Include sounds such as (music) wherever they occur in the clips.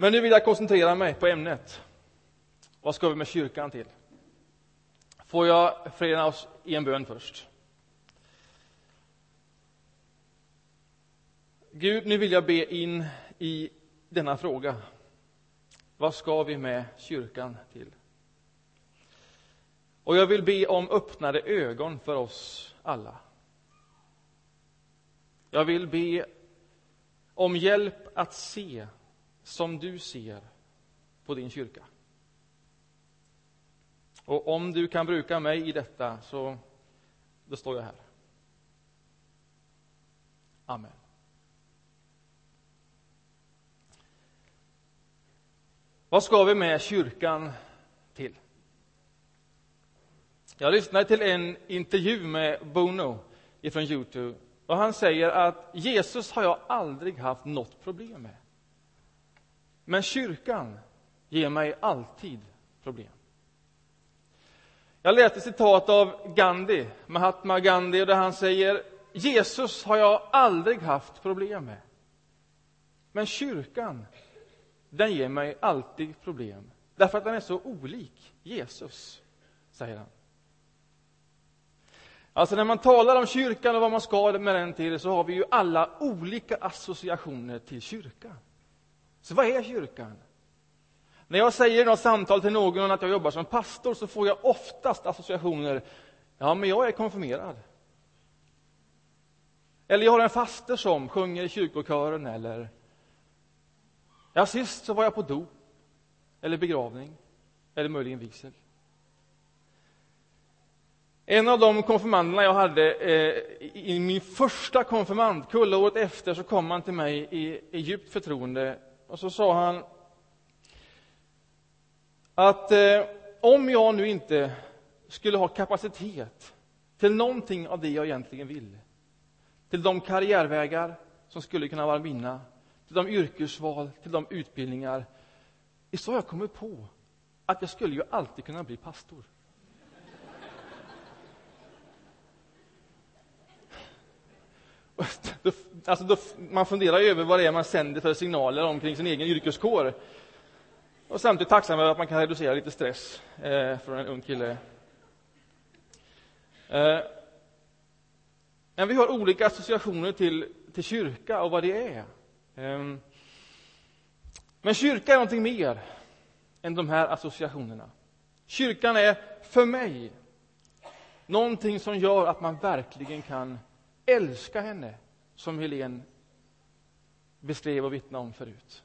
Men nu vill jag koncentrera mig på ämnet. Vad ska vi med kyrkan till? Får jag förena oss i en bön först? Gud, nu vill jag be in i denna fråga. Vad ska vi med kyrkan till? Och jag vill be om öppnade ögon för oss alla. Jag vill be om hjälp att se som du ser på din kyrka. Och om du kan bruka mig i detta, så då står jag här. Amen. Vad ska vi med kyrkan till? Jag lyssnade till en intervju med Bono från Youtube och han säger att Jesus har jag aldrig haft något problem med. Men kyrkan ger mig alltid problem. Jag läste citat av Gandhi, Mahatma Gandhi, där han säger Jesus har jag aldrig haft problem med. Men kyrkan, den ger mig alltid problem. Därför att den är så olik Jesus, säger han. Alltså när man talar om kyrkan och vad man ska med den till så har vi ju alla olika associationer till kyrkan. Så vad är kyrkan? När jag säger i något samtal till någon att jag jobbar som pastor så får jag oftast associationer. Ja, men jag är konfirmerad. Eller jag har en faster som sjunger i kyrkokören eller Ja, sist så var jag på dop eller begravning eller möjligen vigsel. En av de konfirmanderna jag hade eh, i min första konfirmandkull, året efter, så kom han till mig i, i djupt förtroende och så sa han att eh, om jag nu inte skulle ha kapacitet till någonting av det jag egentligen vill, till de karriärvägar som skulle kunna vara mina, till de yrkesval, till de utbildningar, så har jag kommit på att jag skulle ju alltid kunna bli pastor. (laughs) alltså då, man funderar över vad det är man sänder för signaler omkring sin egen yrkeskår. Och samtidigt tacksam över att man kan reducera lite stress eh, från en ung kille. Eh, men vi har olika associationer till, till kyrka och vad det är. Eh, men kyrka är någonting mer än de här associationerna. Kyrkan är för mig någonting som gör att man verkligen kan älska henne, som Helene beskrev och vittnade om förut.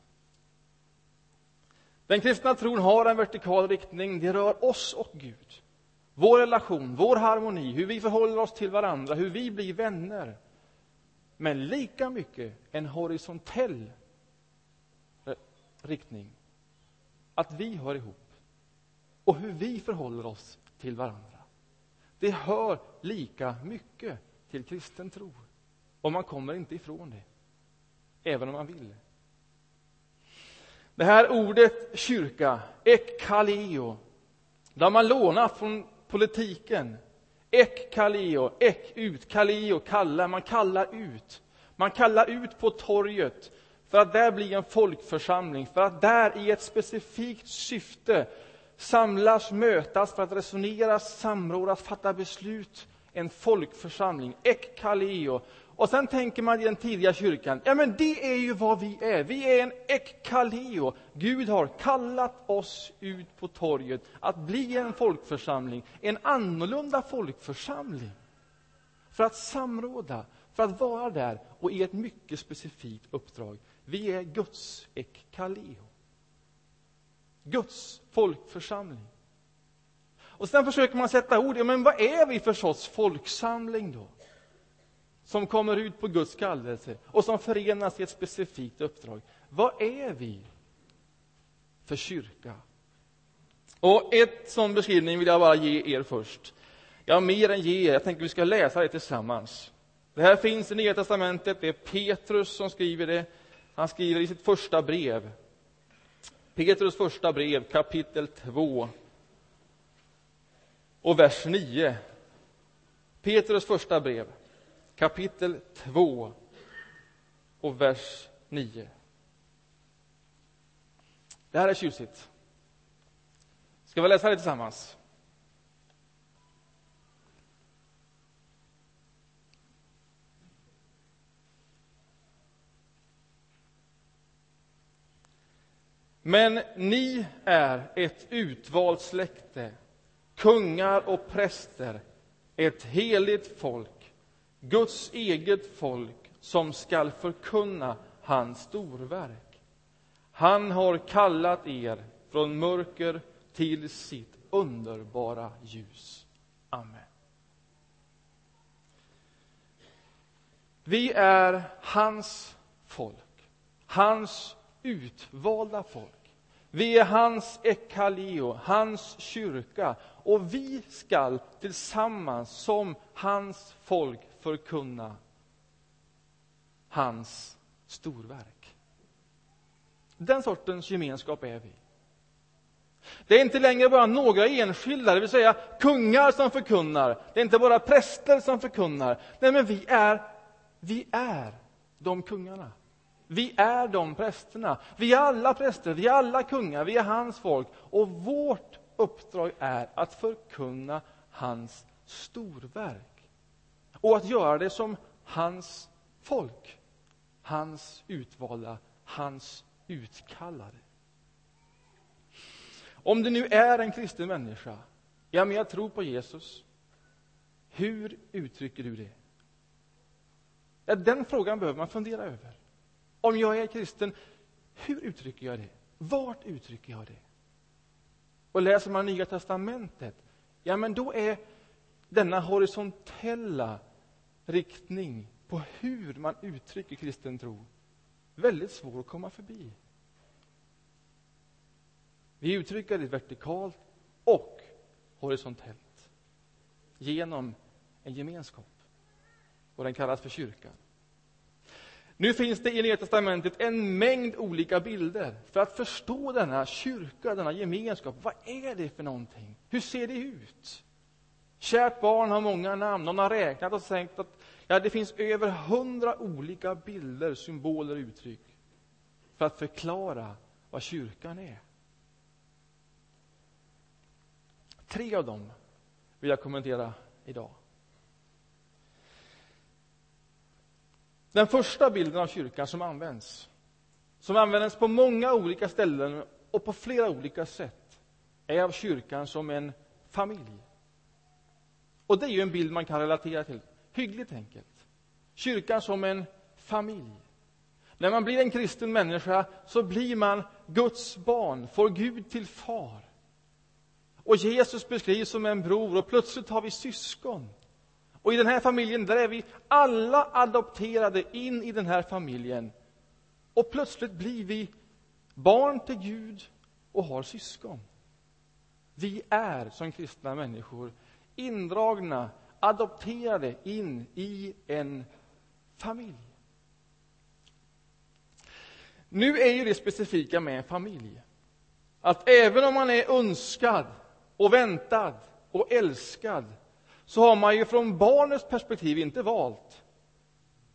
Den kristna tron har en vertikal riktning. Det rör oss och Gud. Vår relation, vår harmoni, hur vi förhåller oss till varandra, hur vi blir vänner. Men lika mycket en horisontell riktning. Att vi hör ihop och hur vi förhåller oss till varandra. Det hör lika mycket till kristen tro. Och man kommer inte ifrån det, även om man vill. Det här ordet kyrka, ekkaleo, där har man lånat från politiken. Ekkaleo, ek ut, kaleo, kalla, man kallar ut. Man kallar ut på torget för att där bli en folkförsamling, för att där i ett specifikt syfte samlas, mötas för att resonera, samråda, fatta beslut en folkförsamling, ekkaleo. Och sen tänker man i den tidiga kyrkan, ja men det är ju vad vi är. Vi är en ekkaleo. Gud har kallat oss ut på torget att bli en folkförsamling, en annorlunda folkförsamling. För att samråda, för att vara där och i ett mycket specifikt uppdrag. Vi är Guds ekkaleo. Guds folkförsamling. Och sen försöker man sätta ord i, men vad är vi för sorts folksamling då? Som kommer ut på Guds kallelse och som förenas i ett specifikt uppdrag. Vad är vi för kyrka? Och ett sån beskrivning vill jag bara ge er först. Ja, mer än ge er. Jag tänker vi ska läsa det tillsammans. Det här finns i Nya testamentet. Det är Petrus som skriver det. Han skriver i sitt första brev. Petrus första brev, kapitel 2, och vers 9. Petrus första brev, kapitel 2 och vers 9. Det här är tjusigt. Ska vi läsa det tillsammans? Men ni är ett utvalt släkte, kungar och präster, ett heligt folk, Guds eget folk som skall förkunna hans storverk. Han har kallat er från mörker till sitt underbara ljus. Amen. Vi är hans folk, hans utvalda folk. Vi är hans ekaleo, hans kyrka och vi skall tillsammans som hans folk förkunna hans storverk. Den sortens gemenskap är vi. Det är inte längre bara några enskilda, det vill säga kungar som förkunnar. Det är inte bara präster som förkunnar. Nej, men vi är, vi är de kungarna. Vi är de prästerna. Vi är alla präster, vi är alla kungar, vi är hans folk. Och vårt uppdrag är att förkunna hans storverk. Och att göra det som hans folk. Hans utvalda, hans utkallade. Om du nu är en kristen människa, ja, men jag tror på Jesus. Hur uttrycker du det? Ja, den frågan behöver man fundera över. Om jag är kristen, hur uttrycker jag det? Vart uttrycker jag det? Och läser man Nya testamentet, ja, men då är denna horisontella riktning på hur man uttrycker kristen tro väldigt svår att komma förbi. Vi uttrycker det vertikalt och horisontellt genom en gemenskap. Och den kallas för kyrkan. Nu finns det i Nya testamentet en mängd olika bilder för att förstå denna kyrka, denna gemenskap. Vad är det för någonting? Hur ser det ut? Kärt barn har många namn. Någon har räknat och tänkt att ja, det finns över hundra olika bilder, symboler och uttryck för att förklara vad kyrkan är. Tre av dem vill jag kommentera idag. Den första bilden av kyrkan som används, som används på många olika ställen och på flera olika sätt, är av kyrkan som en familj. Och det är ju en bild man kan relatera till, hyggligt enkelt. Kyrkan som en familj. När man blir en kristen människa så blir man Guds barn, får Gud till far. Och Jesus beskrivs som en bror och plötsligt har vi syskon. Och i den här familjen, där är vi alla adopterade in i den här familjen. Och plötsligt blir vi barn till Gud och har syskon. Vi är som kristna människor indragna, adopterade in i en familj. Nu är ju det specifika med en familj att även om man är önskad och väntad och älskad så har man ju från barnets perspektiv inte valt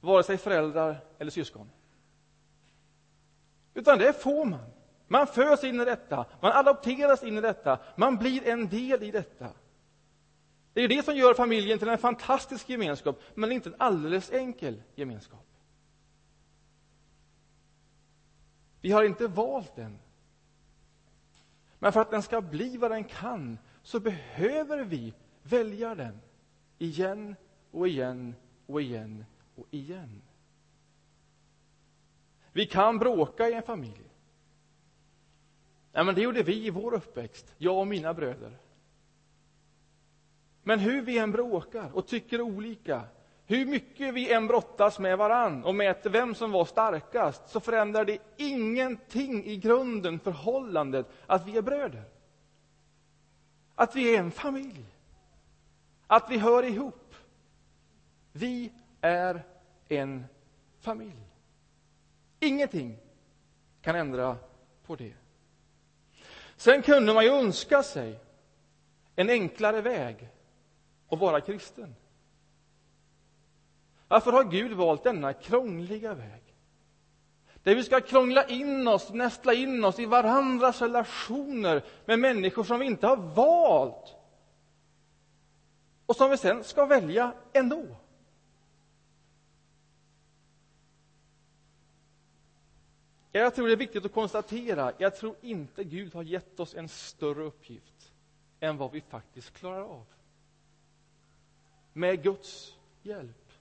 vare sig föräldrar eller syskon. Utan det får man. Man föds in i detta, man adopteras in i detta, man blir en del i detta. Det är det som gör familjen till en fantastisk gemenskap, men inte en alldeles enkel gemenskap. Vi har inte valt den. Men för att den ska bli vad den kan så behöver vi välja den igen och igen och igen och igen. Vi kan bråka i en familj. Ja, men det gjorde vi i vår uppväxt, jag och mina bröder. Men hur vi än bråkar och tycker olika, hur mycket vi än brottas med varann och mäter vem som var starkast, så förändrar det ingenting i grunden förhållandet att vi är bröder. Att vi är en familj. Att vi hör ihop. Vi är en familj. Ingenting kan ändra på det. Sen kunde man ju önska sig en enklare väg att vara kristen. Varför har Gud valt denna krångliga väg? Där vi ska krångla in oss, nästla in oss i varandras relationer med människor som vi inte har valt. Och som vi sen ska välja ändå. Jag tror det är viktigt att konstatera, jag tror inte Gud har gett oss en större uppgift än vad vi faktiskt klarar av. Med Guds hjälp.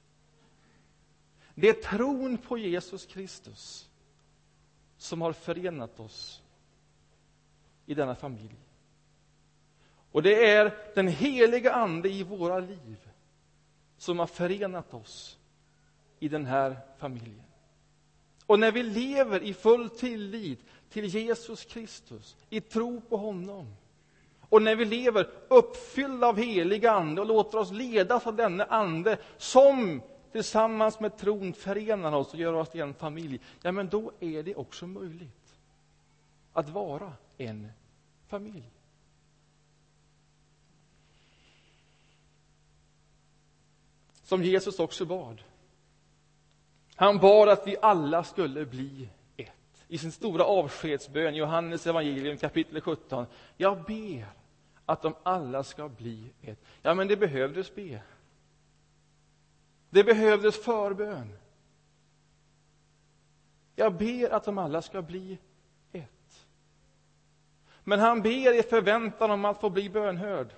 Det är tron på Jesus Kristus som har förenat oss i denna familj. Och det är den heliga Ande i våra liv som har förenat oss i den här familjen. Och när vi lever i full tillit till Jesus Kristus, i tro på honom och när vi lever uppfyllda av helig Ande och låter oss ledas av denne Ande som tillsammans med tron förenar oss och gör oss till en familj, ja, men då är det också möjligt att vara en familj. Som Jesus också bad. Han bad att vi alla skulle bli ett. I sin stora avskedsbön, Johannes evangelium kapitel 17. Jag ber att de alla ska bli ett. Ja, men det behövdes be. Det behövdes förbön. Jag ber att de alla ska bli ett. Men han ber i förväntan om att få bli bönhörd.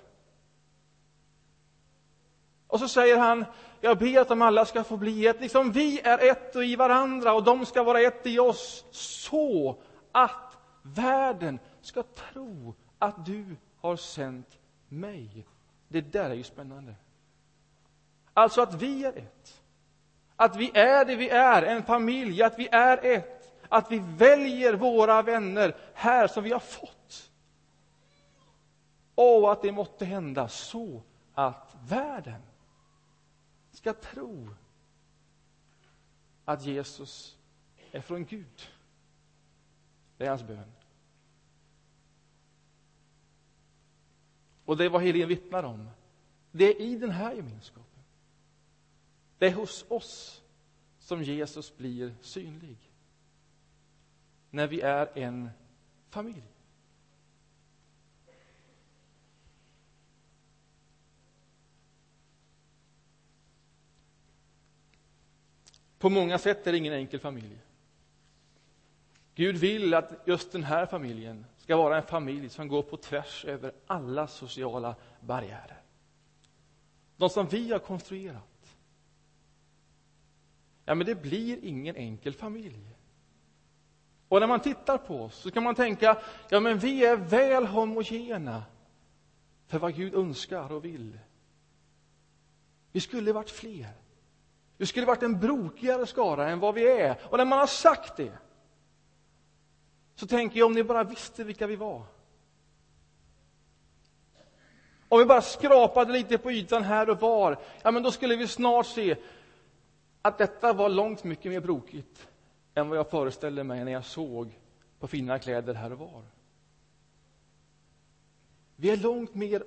Och så säger han, jag ber att de alla ska få bli ett, liksom vi är ett och i varandra och de ska vara ett i oss, så att världen ska tro att du har sänt mig. Det där är ju spännande. Alltså att vi är ett. Att vi är det vi är, en familj, att vi är ett. Att vi väljer våra vänner här som vi har fått. Och att det måtte hända så att världen ska tro att Jesus är från Gud. Det är hans bön. Och det är vad Helene vittnar om. Det är i den här gemenskapen. Det är hos oss som Jesus blir synlig. När vi är en familj. På många sätt är det ingen enkel familj. Gud vill att just den här familjen ska vara en familj som går på tvärs över alla sociala barriärer. De som vi har konstruerat. Ja, men det blir ingen enkel familj. Och när man tittar på oss så kan man tänka, ja men vi är väl homogena för vad Gud önskar och vill. Vi skulle varit fler. Vi skulle varit en brokigare skara än vad vi är. Och när man har sagt det, så tänker jag om ni bara visste vilka vi var. Om vi bara skrapade lite på ytan här och var, ja men då skulle vi snart se att detta var långt mycket mer brokigt än vad jag föreställde mig när jag såg på fina kläder här och var. Vi är långt mer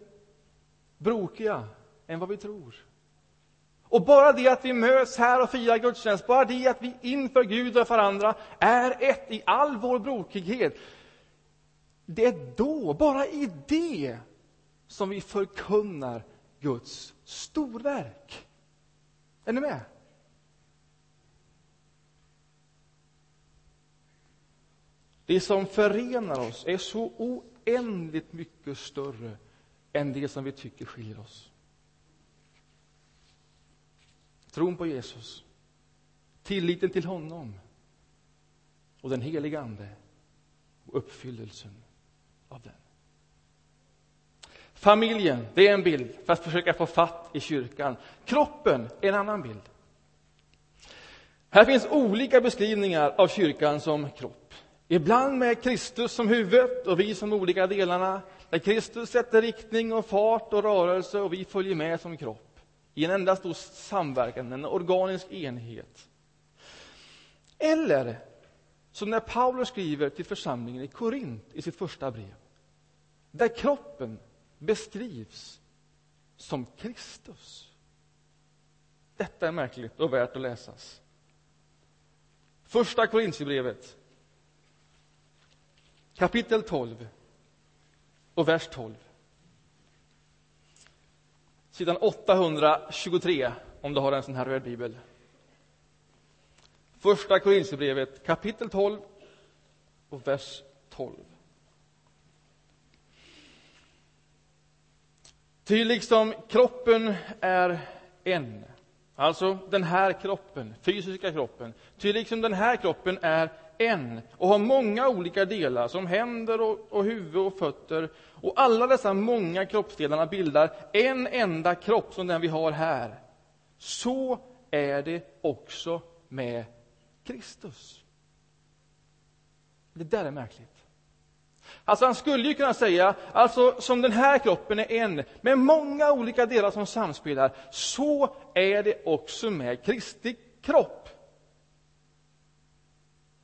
brokiga än vad vi tror. Och bara det att vi möts här och firar gudstjänst, bara det att vi inför Gud och varandra är ett i all vår brokighet. Det är då, bara i det, som vi förkunnar Guds storverk. Är ni med? Det som förenar oss är så oändligt mycket större än det som vi tycker skiljer oss. Tron på Jesus, tilliten till honom och den heliga Ande och uppfyllelsen av den. Familjen, det är en bild för att försöka få fatt i kyrkan. Kroppen är en annan bild. Här finns olika beskrivningar av kyrkan som kropp. Ibland med Kristus som huvudet och vi som olika delarna, där Kristus sätter riktning och fart och rörelse och vi följer med som kropp i en enda stor samverkan, en organisk enhet. Eller som när Paulus skriver till församlingen i Korint i sitt första brev, där kroppen beskrivs som Kristus. Detta är märkligt och värt att läsas. Första Korintierbrevet, kapitel 12 och vers 12. Sidan 823, om du har en sån här röd bibel. Första Korinthierbrevet, kapitel 12 och vers 12. Ty liksom kroppen är en, alltså den här kroppen, fysiska kroppen, ty liksom den här kroppen är en och har många olika delar som händer och, och huvud och fötter och alla dessa många kroppsdelarna bildar en enda kropp som den vi har här. Så är det också med Kristus. Det där är märkligt. Alltså han skulle ju kunna säga, alltså som den här kroppen är en, med många olika delar som samspelar, så är det också med Kristi kropp.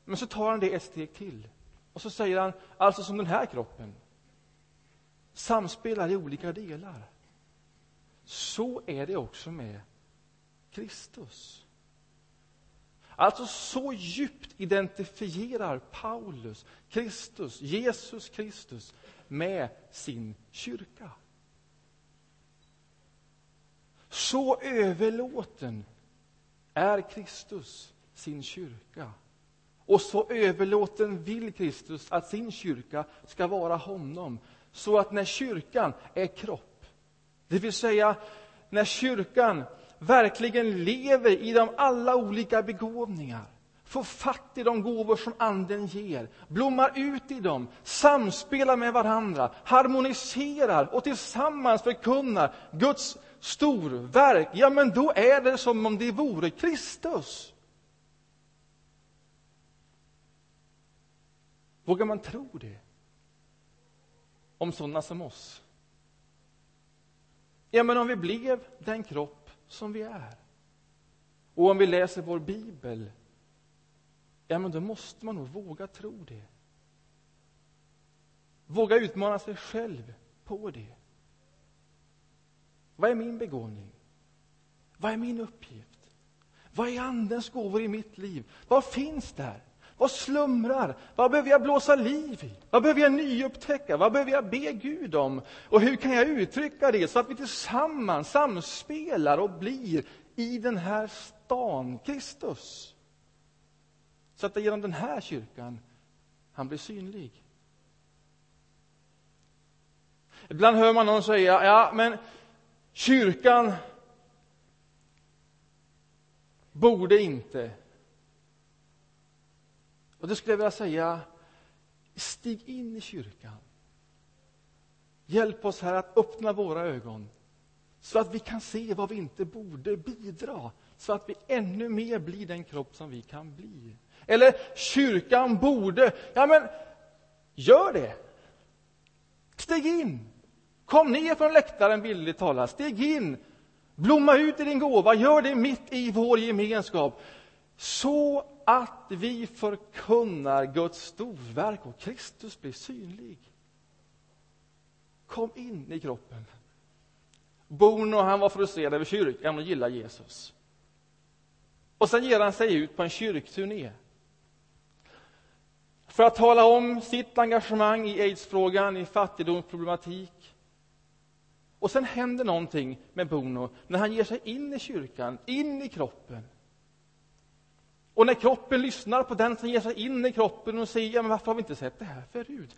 Men så tar han det ett steg till. Och så säger han, alltså som den här kroppen samspelar i olika delar. Så är det också med Kristus. Alltså så djupt identifierar Paulus Kristus, Jesus Kristus, med sin kyrka. Så överlåten är Kristus sin kyrka. Och så överlåten vill Kristus att sin kyrka ska vara honom. Så att när kyrkan är kropp, det vill säga när kyrkan verkligen lever i de alla olika begåvningar, får fatt i de gåvor som Anden ger, blommar ut i dem, samspelar med varandra, harmoniserar och tillsammans förkunnar Guds storverk, ja, men då är det som om det vore Kristus. Vågar man tro det? Om sådana som oss? Ja, men om vi blev den kropp som vi är och om vi läser vår bibel, ja, men då måste man nog våga tro det. Våga utmana sig själv på det. Vad är min begåvning? Vad är min uppgift? Vad är Andens gåvor i mitt liv? Vad finns där? Vad slumrar? Vad behöver jag blåsa liv i? Vad behöver jag nyupptäcka? Vad behöver jag be Gud om? Och hur kan jag uttrycka det så att vi tillsammans samspelar och blir i den här stan Kristus? Så att det genom den här kyrkan han blir synlig. Ibland hör man någon säga, ja men kyrkan borde inte och då skulle jag vilja säga, stig in i kyrkan. Hjälp oss här att öppna våra ögon så att vi kan se vad vi inte borde bidra, så att vi ännu mer blir den kropp som vi kan bli. Eller kyrkan borde, ja men gör det! Stig in! Kom ner från läktaren bildligt talat, stig in! Blomma ut i din gåva, gör det mitt i vår gemenskap. Så att vi förkunnar Guds storverk och Kristus blir synlig. Kom in i kroppen. Bono han var frustrerad över kyrkan och gillar Jesus. Och sen ger han sig ut på en kyrkturné. För att tala om sitt engagemang i aidsfrågan, i fattigdomsproblematik. Och sen händer någonting med Bono när han ger sig in i kyrkan, in i kroppen. Och när kroppen lyssnar på den som ger sig in i kroppen och säger, ja, men varför har vi inte sett det här förut?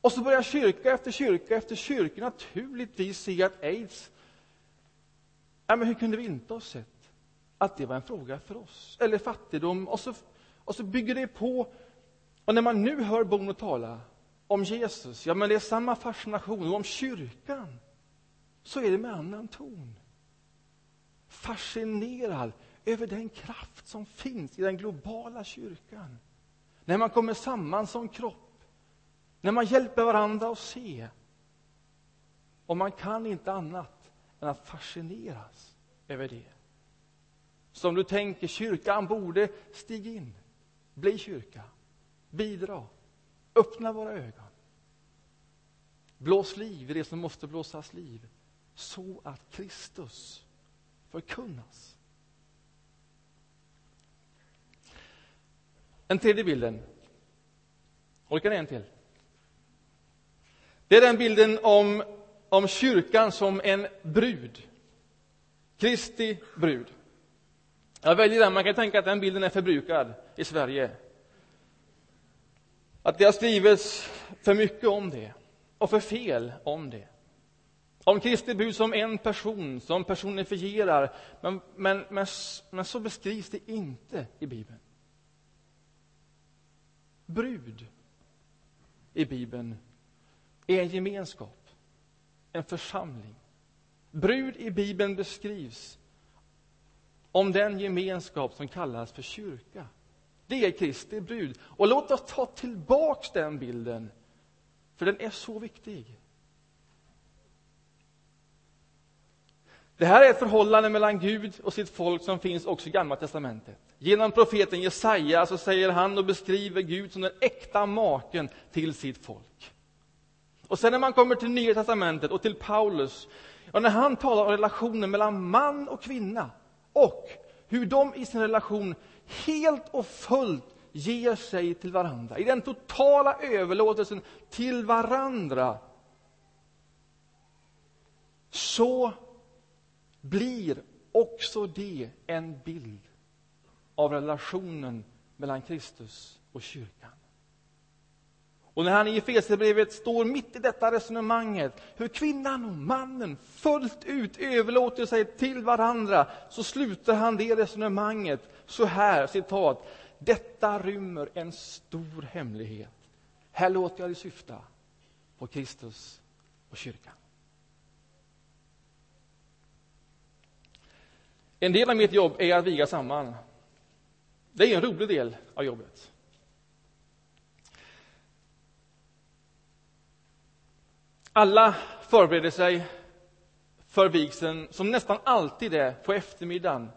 Och så börjar kyrka efter kyrka efter kyrka naturligtvis se att aids, ja, men hur kunde vi inte ha sett att det var en fråga för oss? Eller fattigdom, och så, och så bygger det på. Och när man nu hör Bono tala om Jesus, ja men det är samma fascination, och om kyrkan, så är det med annan ton. Fascinerad över den kraft som finns i den globala kyrkan. När man kommer samman som kropp, när man hjälper varandra att se. Och man kan inte annat än att fascineras över det. Så om du tänker kyrkan borde stiga in, bli kyrka, bidra, öppna våra ögon. Blås liv i det som måste blåsas liv, så att Kristus förkunnas. Den tredje bilden. Orkar ni en till? Det är den bilden om, om kyrkan som en brud. Kristi brud. Jag väljer den, man kan tänka att den bilden är förbrukad i Sverige. Att det har skrivits för mycket om det, och för fel om det. Om Kristi brud som en person, som personifierar, men, men, men, men så beskrivs det inte i Bibeln. Brud i Bibeln är en gemenskap, en församling. Brud i Bibeln beskrivs om den gemenskap som kallas för kyrka. Det är Kristi brud. Och låt oss ta tillbaks den bilden, för den är så viktig. Det här är ett förhållande mellan Gud och sitt folk som finns också i Gamla testamentet. Genom profeten Jesaja så säger han och beskriver Gud som den äkta maken till sitt folk. Och sen när man kommer till Nya testamentet och till Paulus, och när han talar om relationen mellan man och kvinna och hur de i sin relation helt och fullt ger sig till varandra, i den totala överlåtelsen till varandra, så blir också det en bild av relationen mellan Kristus och kyrkan. Och när han i Efesierbrevet står mitt i detta resonemanget, hur kvinnan och mannen fullt ut överlåter sig till varandra, så slutar han det resonemanget så här, citat, detta rymmer en stor hemlighet. Här låter jag dig syfta på Kristus och kyrkan. En del av mitt jobb är att viga samman. Det är en rolig del av jobbet. Alla förbereder sig för vigseln, som nästan alltid är på eftermiddagen.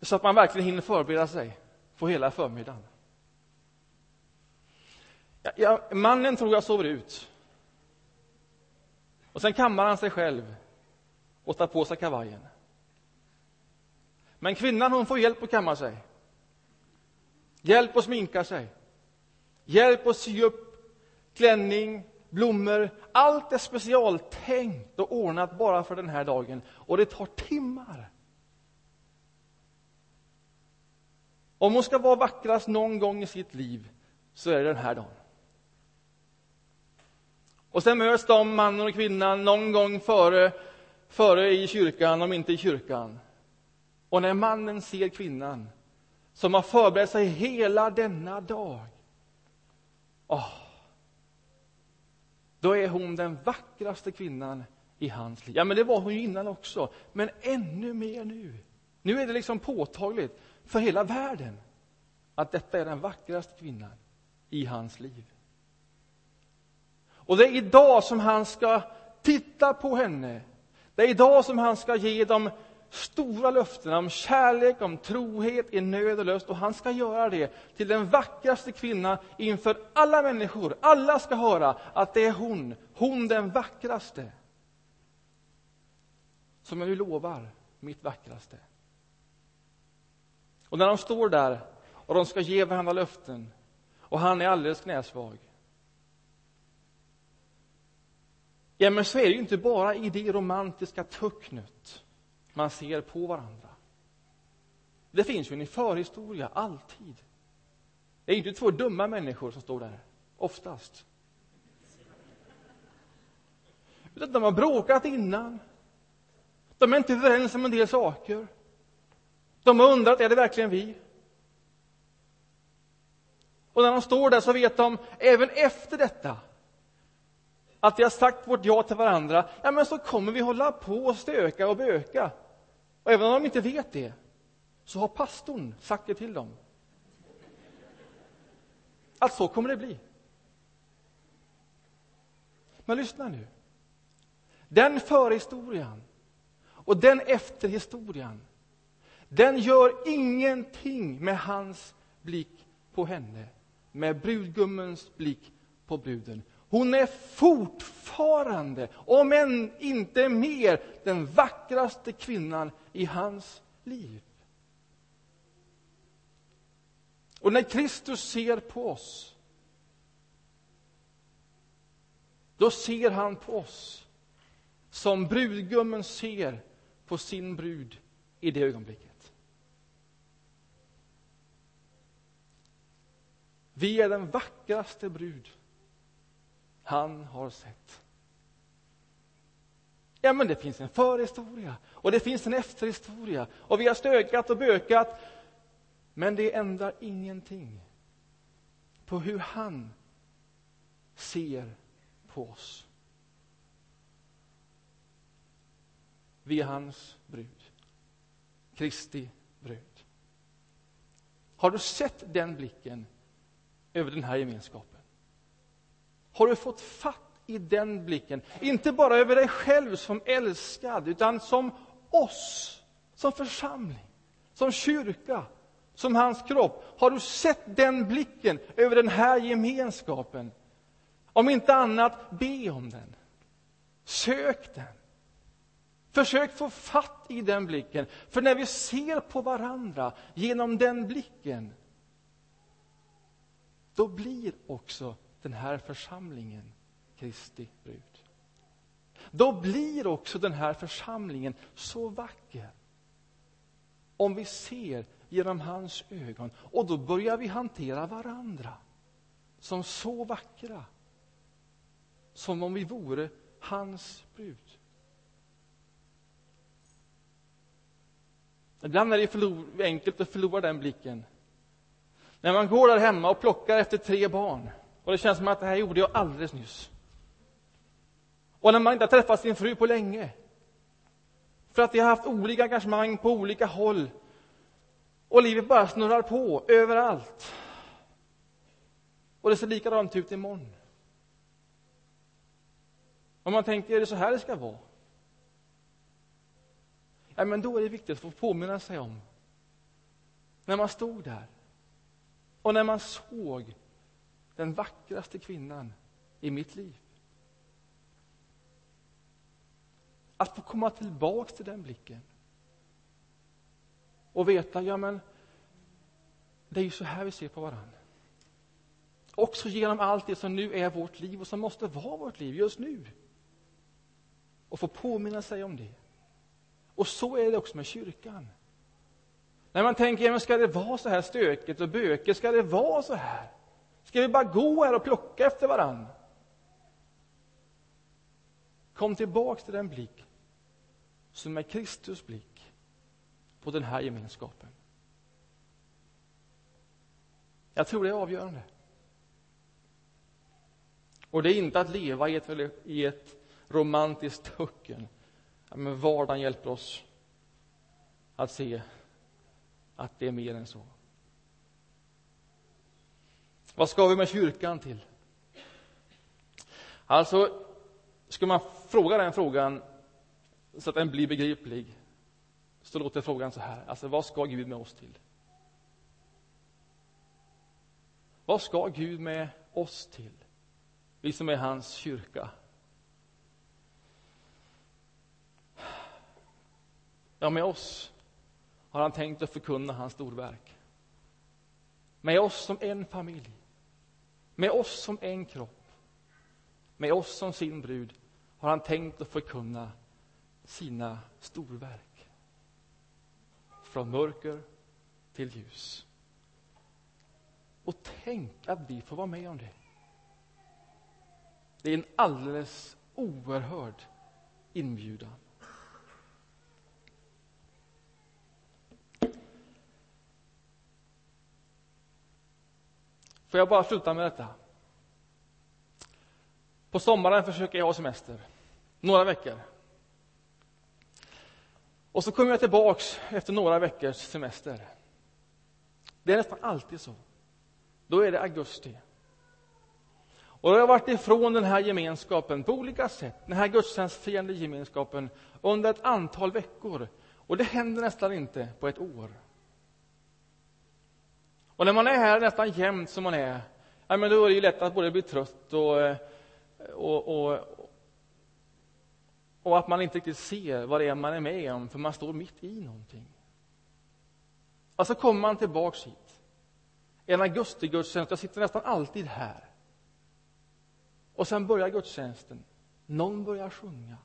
Så att man verkligen hinner förbereda sig på hela förmiddagen. Ja, ja, mannen tror jag sover ut. Och sen kammar han sig själv och tar på sig kavajen. Men kvinnan hon får hjälp att kamma sig. Hjälp att sminka sig. Hjälp att sy upp klänning, blommor. Allt är specialtänkt och ordnat bara för den här dagen. Och det tar timmar. Om hon ska vara vackrast någon gång i sitt liv så är det den här dagen. Och sen möts de, mannen och kvinnan, någon gång före, före i kyrkan, om inte i kyrkan. Och när mannen ser kvinnan som har förberett sig hela denna dag, oh, då är hon den vackraste kvinnan i hans liv. Ja, men det var hon ju innan också, men ännu mer nu. Nu är det liksom påtagligt för hela världen att detta är den vackraste kvinnan i hans liv. Och det är idag som han ska titta på henne. Det är idag som han ska ge dem stora löften om kärlek, om trohet i nöd och lust. Och han ska göra det till den vackraste kvinnan inför alla människor. Alla ska höra att det är hon, hon den vackraste. Som jag nu lovar, mitt vackraste. Och när de står där och de ska ge varandra löften och han är alldeles knäsvag. Ja, men så är det ju inte bara i det romantiska tucknet man ser på varandra. Det finns ju en förhistoria, alltid. Det är inte två dumma människor som står där, oftast. Utan de har bråkat innan. De är inte överens om en del saker. De har undrat, är det verkligen vi? Och när de står där så vet de, även efter detta, att vi har sagt vårt ja till varandra, ja men så kommer vi hålla på och stöka och böka. Och även om de inte vet det, så har pastorn sagt det till dem. Att så kommer det bli. Men lyssna nu. Den förhistorien och den efterhistorien, den gör ingenting med hans blick på henne, med brudgummens blick på bruden. Hon är fortfarande, om än inte mer, den vackraste kvinnan i hans liv. Och när Kristus ser på oss, då ser han på oss som brudgummen ser på sin brud i det ögonblicket. Vi är den vackraste brud han har sett. Ja, men det finns en förhistoria och det finns en efterhistoria och vi har stökat och bökat. Men det ändrar ingenting på hur han ser på oss. Vi är hans brud. Kristi brud. Har du sett den blicken över den här gemenskapen? Har du fått fatt i den blicken. Inte bara över dig själv som älskad, utan som oss, som församling, som kyrka, som hans kropp. Har du sett den blicken över den här gemenskapen? Om inte annat, be om den. Sök den. Försök få fatt i den blicken. För när vi ser på varandra genom den blicken, då blir också den här församlingen Kristi brud. Då blir också den här församlingen så vacker. Om vi ser genom hans ögon. Och då börjar vi hantera varandra som så vackra. Som om vi vore hans brud. Ibland är det enkelt att förlora den blicken. När man går där hemma och plockar efter tre barn och det känns som att det här gjorde jag alldeles nyss. Och när man inte har träffat sin fru på länge. För att de har haft olika engagemang på olika håll. Och livet bara snurrar på överallt. Och det ser likadant ut imorgon. Om man tänker, är det så här det ska vara? Ja, men då är det viktigt att få påminna sig om när man stod där och när man såg den vackraste kvinnan i mitt liv. Att få komma tillbaka till den blicken. Och veta, ja men, det är ju så här vi ser på varandra. Också genom allt det som nu är vårt liv och som måste vara vårt liv just nu. Och få påminna sig om det. Och så är det också med kyrkan. När man tänker, men ska det vara så här stökigt och bökigt? Ska det vara så här? Ska vi bara gå här och plocka efter varandra? Kom tillbaks till den blick som är Kristus blick på den här gemenskapen. Jag tror det är avgörande. Och det är inte att leva i ett, i ett romantiskt töcken. Men vardagen hjälper oss att se att det är mer än så. Vad ska vi med kyrkan till? Alltså, ska man fråga den frågan så att den blir begriplig, så låter frågan så här. Alltså, vad ska Gud med oss till? Vad ska Gud med oss till? Vi som är hans kyrka. Ja, med oss har han tänkt att förkunna hans storverk. Med oss som en familj. Med oss som en kropp. Med oss som sin brud har han tänkt att förkunna sina storverk. Från mörker till ljus. Och tänk att vi får vara med om det. Det är en alldeles oerhörd inbjudan. Får jag bara sluta med detta? På sommaren försöker jag ha semester. Några veckor. Och så kommer jag tillbaks efter några veckors semester. Det är nästan alltid så. Då är det augusti. Och då har jag varit ifrån den här gemenskapen på olika sätt, den här gudstjänstfirande gemenskapen, under ett antal veckor. Och det händer nästan inte på ett år. Och när man är här nästan jämt som man är, ja, men då är det ju lätt att både bli trött och, eh, och, och, och att man inte riktigt ser vad det är man är med om, för man står mitt i någonting. Och så kommer man tillbaks hit. en augustigudstjänst, jag sitter nästan alltid här. Och sen börjar gudstjänsten. Någon börjar sjunga.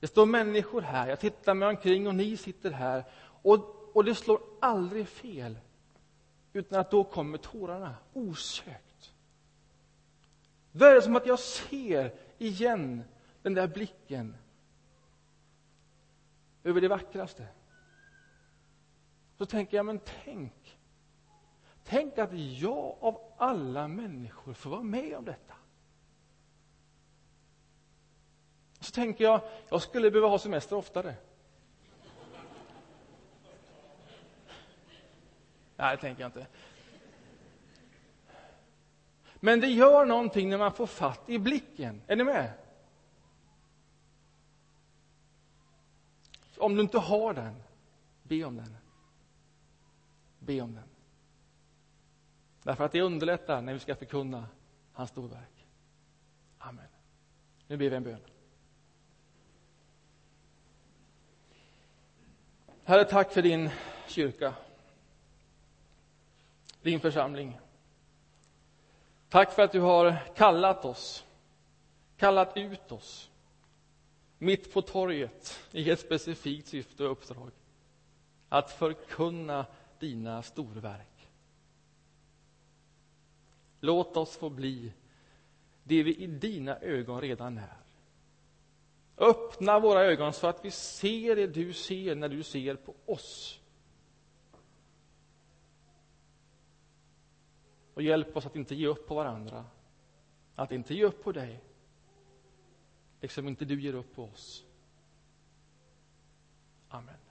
Det står människor här, jag tittar mig omkring och ni sitter här. Och, och det slår aldrig fel. Utan att då kommer tårarna, osökt. Då är det som att jag ser igen den där blicken över det vackraste. Så tänker jag, men tänk. Tänk att jag av alla människor får vara med om detta. Så tänker jag, jag skulle behöva ha semester oftare. Nej, det tänker jag inte. Men det gör någonting när man får fatt i blicken. Är ni med? Om du inte har den, be om den. Be om den. Därför att det underlättar när vi ska förkunna hans storverk. Amen. Nu ber vi en bön. Herre, tack för din kyrka, din församling. Tack för att du har kallat oss, kallat ut oss mitt på torget i ett specifikt syfte och uppdrag. Att förkunna dina storverk. Låt oss få bli det vi i dina ögon redan är. Öppna våra ögon så att vi ser det du ser när du ser på oss. Och hjälp oss att inte ge upp på varandra, att inte ge upp på dig, liksom inte du ger upp på oss. Amen.